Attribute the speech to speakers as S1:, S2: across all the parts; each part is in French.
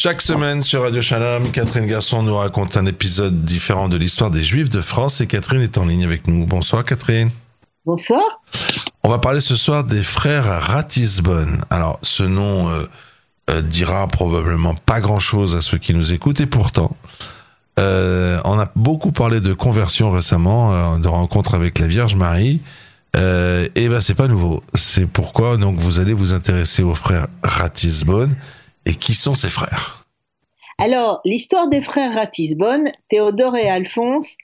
S1: Chaque semaine sur Radio Shalom, Catherine Garçon nous raconte un épisode différent de l'histoire des Juifs de France et Catherine est en ligne avec nous. Bonsoir Catherine.
S2: Bonsoir.
S1: On va parler ce soir des frères Ratisbonne. Alors ce nom euh, euh, dira probablement pas grand-chose à ceux qui nous écoutent et pourtant euh, on a beaucoup parlé de conversion récemment, de rencontre avec la Vierge Marie. et ben c'est pas nouveau. C'est pourquoi donc vous allez vous intéresser aux frères Ratisbonne et qui sont ses frères?
S2: Alors, l'histoire des frères Ratisbonne, Théodore et Alphonse,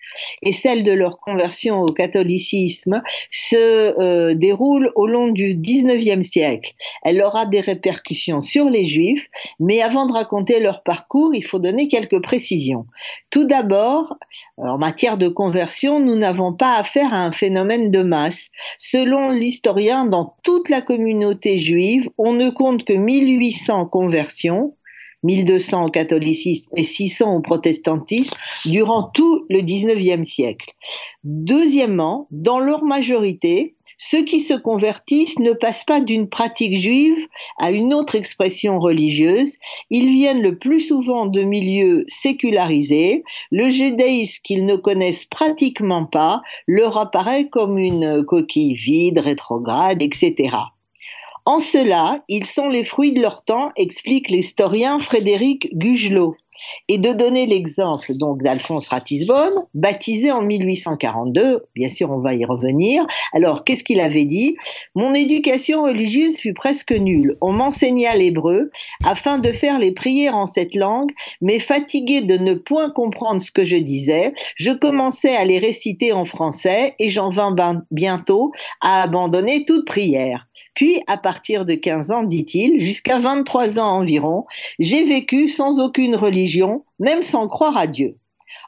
S2: et celle de leur conversion au catholicisme, se euh, déroule au long du 19e siècle. Elle aura des répercussions sur les Juifs, mais avant de raconter leur parcours, il faut donner quelques précisions. Tout d'abord, en matière de conversion, nous n'avons pas affaire à un phénomène de masse. Selon l'historien, dans toute la communauté juive, on ne compte que 1800 conversions 1200 au catholicisme et 600 au protestantisme durant tout le 19e siècle. Deuxièmement, dans leur majorité, ceux qui se convertissent ne passent pas d'une pratique juive à une autre expression religieuse. Ils viennent le plus souvent de milieux sécularisés. Le judaïsme qu'ils ne connaissent pratiquement pas leur apparaît comme une coquille vide, rétrograde, etc. En cela, ils sont les fruits de leur temps, explique l'historien Frédéric Gugelot et de donner l'exemple donc d'Alphonse Ratisbonne, baptisé en 1842. Bien sûr, on va y revenir. Alors, qu'est-ce qu'il avait dit Mon éducation religieuse fut presque nulle. On m'enseigna l'hébreu afin de faire les prières en cette langue, mais fatigué de ne point comprendre ce que je disais, je commençais à les réciter en français et j'en vins bientôt à abandonner toute prière. Puis, à partir de 15 ans, dit-il, jusqu'à 23 ans environ, j'ai vécu sans aucune religion même sans croire à Dieu.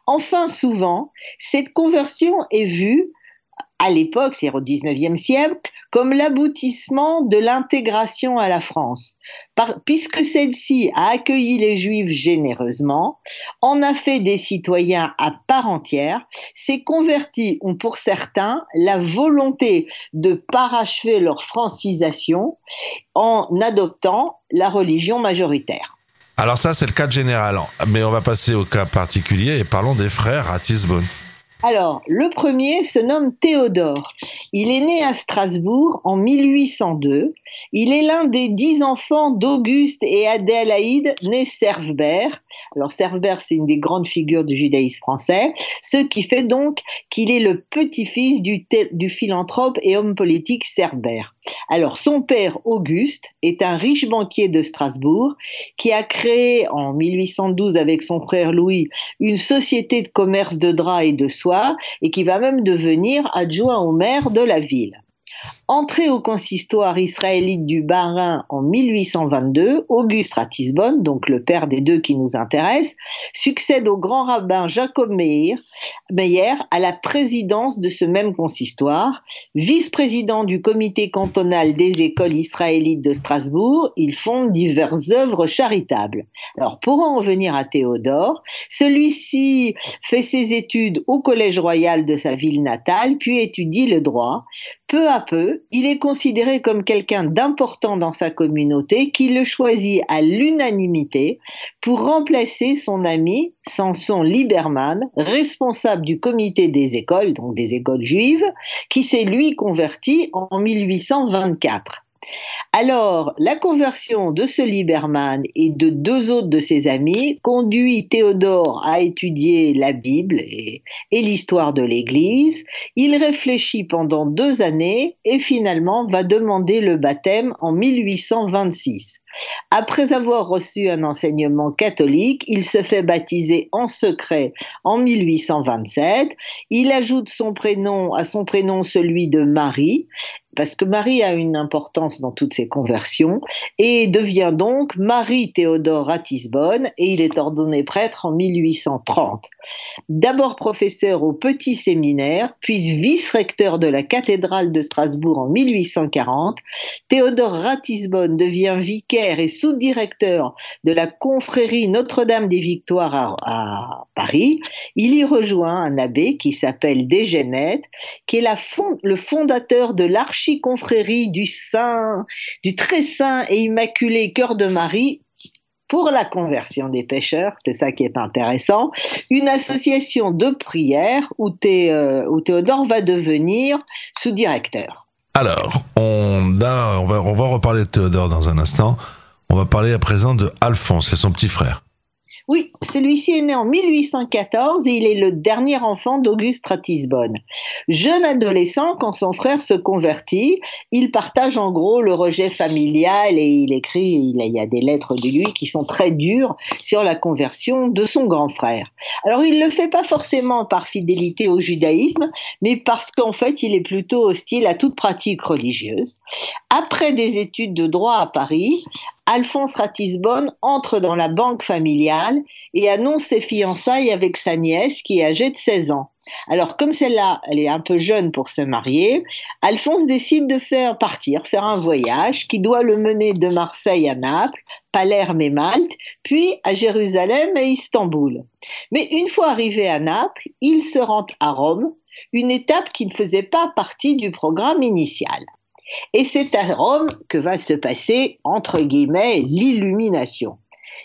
S2: Enfin, souvent, cette conversion est vue, à l'époque, c'est au XIXe siècle, comme l'aboutissement de l'intégration à la France, puisque celle-ci a accueilli les Juifs généreusement, en a fait des citoyens à part entière, ces convertis ont pour certains la volonté de parachever leur francisation en adoptant la religion majoritaire.
S1: Alors ça, c'est le cas général. Mais on va passer au cas particulier et parlons des frères Ratisbonne.
S2: Alors, le premier se nomme Théodore. Il est né à Strasbourg en 1802. Il est l'un des dix enfants d'Auguste et Adélaïde, nés Cervebert. Alors, Cervebert, c'est une des grandes figures du judaïsme français, ce qui fait donc qu'il est le petit-fils du, philanthrope et homme politique Cerbère. Alors, son père, Auguste, est un riche banquier de Strasbourg qui a créé en 1812 avec son frère Louis une société de commerce de draps et de soie et qui va même devenir adjoint au maire de la ville. Entré au consistoire israélite du Bas-Rhin en 1822, Auguste Ratisbonne, donc le père des deux qui nous intéressent, succède au grand rabbin Jacob Meyer à la présidence de ce même consistoire. Vice-président du comité cantonal des écoles israélites de Strasbourg, il fonde diverses œuvres charitables. Alors pour en revenir à Théodore, celui-ci fait ses études au Collège royal de sa ville natale, puis étudie le droit. Peu à peu, il est considéré comme quelqu'un d'important dans sa communauté qui le choisit à l'unanimité pour remplacer son ami Samson Lieberman, responsable du comité des écoles, donc des écoles juives, qui s'est lui converti en 1824. Alors, la conversion de ce Lieberman et de deux autres de ses amis conduit Théodore à étudier la Bible et, l'histoire de l'Église. Il réfléchit pendant deux années et finalement va demander le baptême en 1826. Après avoir reçu un enseignement catholique, il se fait baptiser en secret en 1827. Il ajoute son prénom à son prénom celui de Marie parce que Marie a une importance dans toutes ces conversions et devient donc Marie Théodore Ratisbonne et il est ordonné prêtre en 1830. D'abord professeur au petit séminaire, puis vice-recteur de la cathédrale de Strasbourg en 1840, Théodore Ratisbonne devient vicaire et sous-directeur de la confrérie Notre-Dame des Victoires à, Paris, il y rejoint un abbé qui s'appelle Desgenettes, qui est le fondateur de l'archiconfrérie du Saint, du très saint et immaculé cœur de Marie pour la conversion des pêcheurs, c'est ça qui est intéressant, une association de prière où, euh, Théodore va devenir sous-directeur.
S1: Alors, on, va, on va reparler de Théodore dans un instant. On va parler à présent de Alphonse et son petit frère.
S2: Oui, celui-ci est né en 1814 et il est le dernier enfant d'Auguste Ratisbonne. Jeune adolescent, quand son frère se convertit, il partage en gros le rejet familial et il écrit, il y a des lettres de lui qui sont très dures sur la conversion de son grand frère. Alors il ne le fait pas forcément par fidélité au judaïsme, mais parce qu'en fait il est plutôt hostile à toute pratique religieuse. Après des études de droit à Paris, Alphonse Ratisbonne entre dans la banque familiale et annonce ses fiançailles avec sa nièce qui est âgée de 16 ans. Alors, comme celle-là, elle est un peu jeune pour se marier, Alphonse décide de faire partir, faire un voyage qui doit le mener de Marseille à Naples, Palerme et Malte, puis à Jérusalem et Istanbul. Mais une fois arrivé à Naples, il se rend à Rome, une étape qui ne faisait pas partie du programme initial. Et c'est à Rome que va se passer, entre guillemets, l'illumination.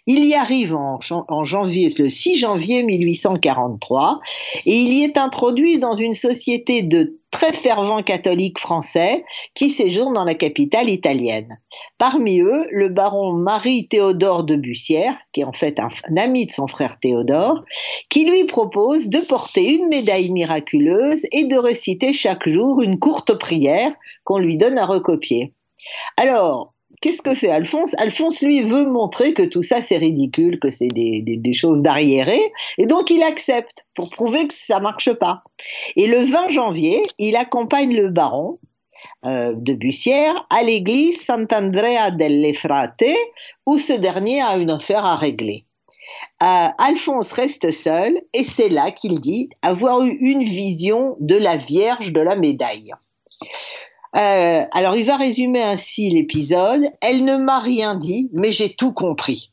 S2: Il y arrive en, janvier, le 6 janvier 1843, et il y est introduit dans une société de très fervents catholiques français qui séjournent dans la capitale italienne. Parmi eux, le baron Marie-Théodore de Bussière, qui est en fait un, ami de son frère Théodore, qui lui propose de porter une médaille miraculeuse et de réciter chaque jour une courte prière qu'on lui donne à recopier. Alors, qu'est-ce que fait Alphonse? Alphonse, lui, veut montrer que tout ça, c'est ridicule, que c'est des, choses d'arriérés, et donc il accepte pour prouver que ça marche pas. Et le 20 janvier, il accompagne le baron euh, de Bussière à l'église Sant'Andrea delle Frate, où ce dernier a une affaire à régler. Euh, Alphonse reste seul, et c'est là qu'il dit avoir eu une vision de la Vierge de la médaille. Euh, alors il va résumer ainsi l'épisode. Elle ne m'a rien dit, mais j'ai tout compris.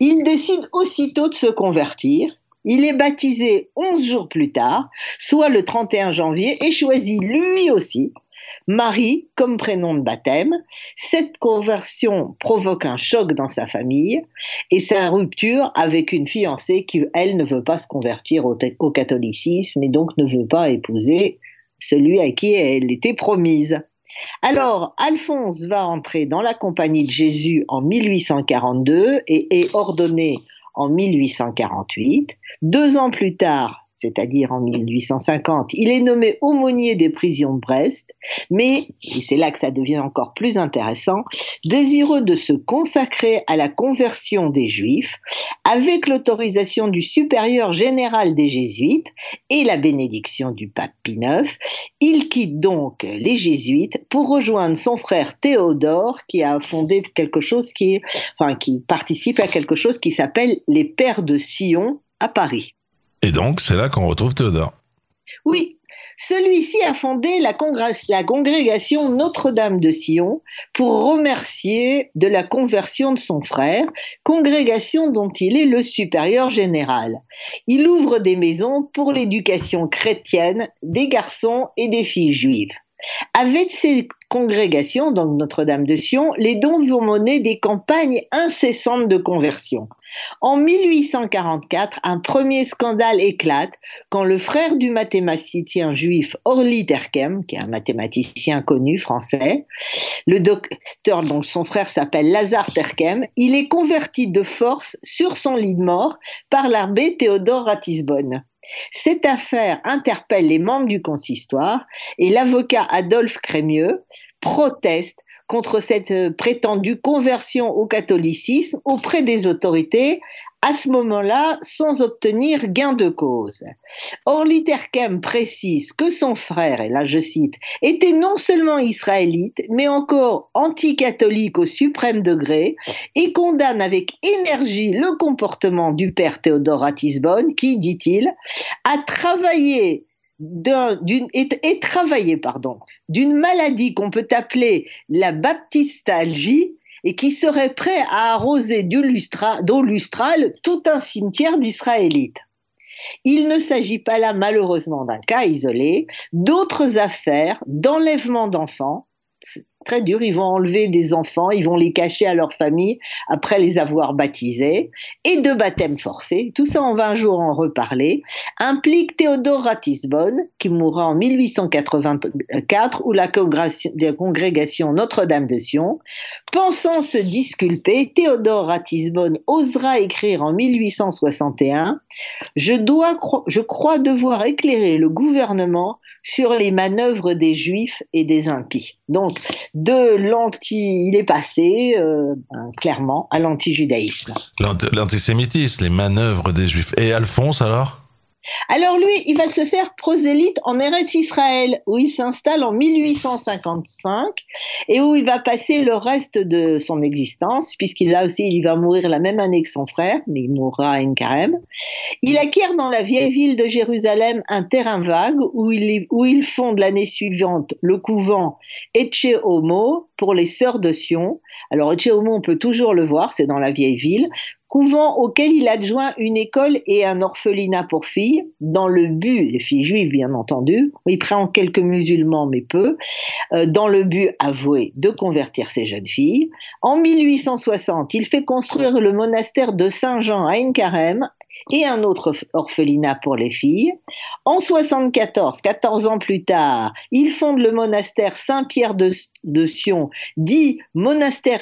S2: Il décide aussitôt de se convertir. Il est baptisé 11 jours plus tard, soit le 31 janvier, et choisit lui aussi Marie comme prénom de baptême. Cette conversion provoque un choc dans sa famille et sa rupture avec une fiancée qui, elle, ne veut pas se convertir au, au catholicisme et donc ne veut pas épouser celui à qui elle était promise. Alors, Alphonse va entrer dans la compagnie de Jésus en 1842 et est ordonné en 1848. Deux ans plus tard, c'est-à-dire en 1850, il est nommé aumônier des prisons de Brest, mais, et c'est là que ça devient encore plus intéressant, désireux de se consacrer à la conversion des Juifs, avec l'autorisation du supérieur général des Jésuites et la bénédiction du pape Pie IX, il quitte donc les Jésuites pour rejoindre son frère Théodore, qui a fondé quelque chose qui, enfin, qui participe à quelque chose qui s'appelle les Pères de Sion à Paris.
S1: Et donc, c'est là qu'on retrouve Théodore.
S2: Oui, celui-ci a fondé la, congrégation Notre-Dame de Sion pour remercier de la conversion de son frère, congrégation dont il est le supérieur général. Il ouvre des maisons pour l'éducation chrétienne des garçons et des filles juives. Avec ces congrégations, donc Notre-Dame de Sion, les dons vont mener des campagnes incessantes de conversion. En 1844, un premier scandale éclate quand le frère du mathématicien juif Orly Terkem, qui est un mathématicien connu français, le docteur dont son frère s'appelle Lazare Terkem, il est converti de force sur son lit de mort par l'abbé Théodore Ratisbonne. Cette affaire interpelle les membres du consistoire et l'avocat Adolphe Crémieux proteste contre cette euh, prétendue conversion au catholicisme auprès des autorités à ce moment-là sans obtenir gain de cause. Orly Terkem précise que son frère, et là je cite, était non seulement israélite, mais encore anticatholique au suprême degré, et condamne avec énergie le comportement du père Théodore Ratisbonne, qui, dit-il, a travaillé d'une et, travaillé pardon d'une maladie qu'on peut appeler la baptistalgie et qui serait prêt à arroser d'eau lustrale tout un cimetière d'Israélites. Il ne s'agit pas là malheureusement d'un cas isolé, d'autres affaires d'enlèvement d'enfants très dur. Ils vont enlever des enfants, ils vont les cacher à leur famille après les avoir baptisés, et de baptêmes forcés. Tout ça, on va un jour en reparler. Implique Théodore Ratisbonne, qui mourra en 1884, où la congrégation Notre-Dame de Sion, pensant se disculper, Théodore Ratisbonne osera écrire en 1861 Je dois, je crois devoir éclairer le gouvernement sur les manœuvres des Juifs et des impies. De l'anti, il est passé euh, ben, clairement à l'anti-judaïsme.
S1: L'antisémitisme, les manœuvres des Juifs. Et Alphonse alors?
S2: Alors lui, il va se faire prosélyte en Eretz Israël, où il s'installe en 1855 et où il va passer le reste de son existence, puisqu'il là aussi, il va mourir la même année que son frère, mais il mourra à carême. Il acquiert dans la vieille ville de Jérusalem un terrain vague où il, où il fonde l'année suivante le couvent Etche Homo pour les sœurs de Sion. Alors Etche Homo, on peut toujours le voir, c'est dans la vieille ville couvent auquel il adjoint une école et un orphelinat pour filles, dans le but, les filles juives bien entendu, il prend quelques musulmans mais peu, euh, dans le but avoué de convertir ces jeunes filles. En 1860, il fait construire le monastère de Saint-Jean à Incarem et un autre orphelinat pour les filles. En 74, 14 ans plus tard, il fonde le monastère Saint-Pierre de, Sion, dit monastère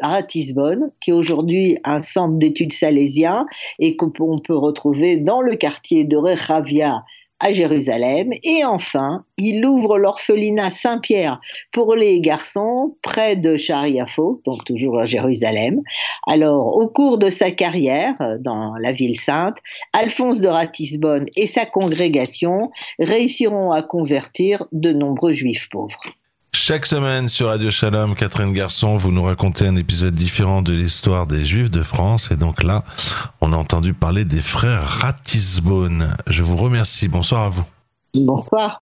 S2: Ratisbonne, qui est aujourd'hui un centre d'études salésien et qu'on peut retrouver dans le quartier de Rechavia à Jérusalem. Et enfin, il ouvre l'orphelinat Saint-Pierre pour les garçons près de Chariafo, donc toujours à Jérusalem. Alors, au cours de sa carrière euh, dans la ville sainte, Alphonse de Ratisbonne et sa congrégation réussiront à convertir de nombreux juifs pauvres.
S1: Chaque semaine sur Radio Shalom, Catherine Garçon, vous nous racontez un épisode différent de l'histoire des Juifs de France. Et donc là, on a entendu parler des frères Ratisbonne. Je vous remercie. Bonsoir à vous.
S2: Bonsoir.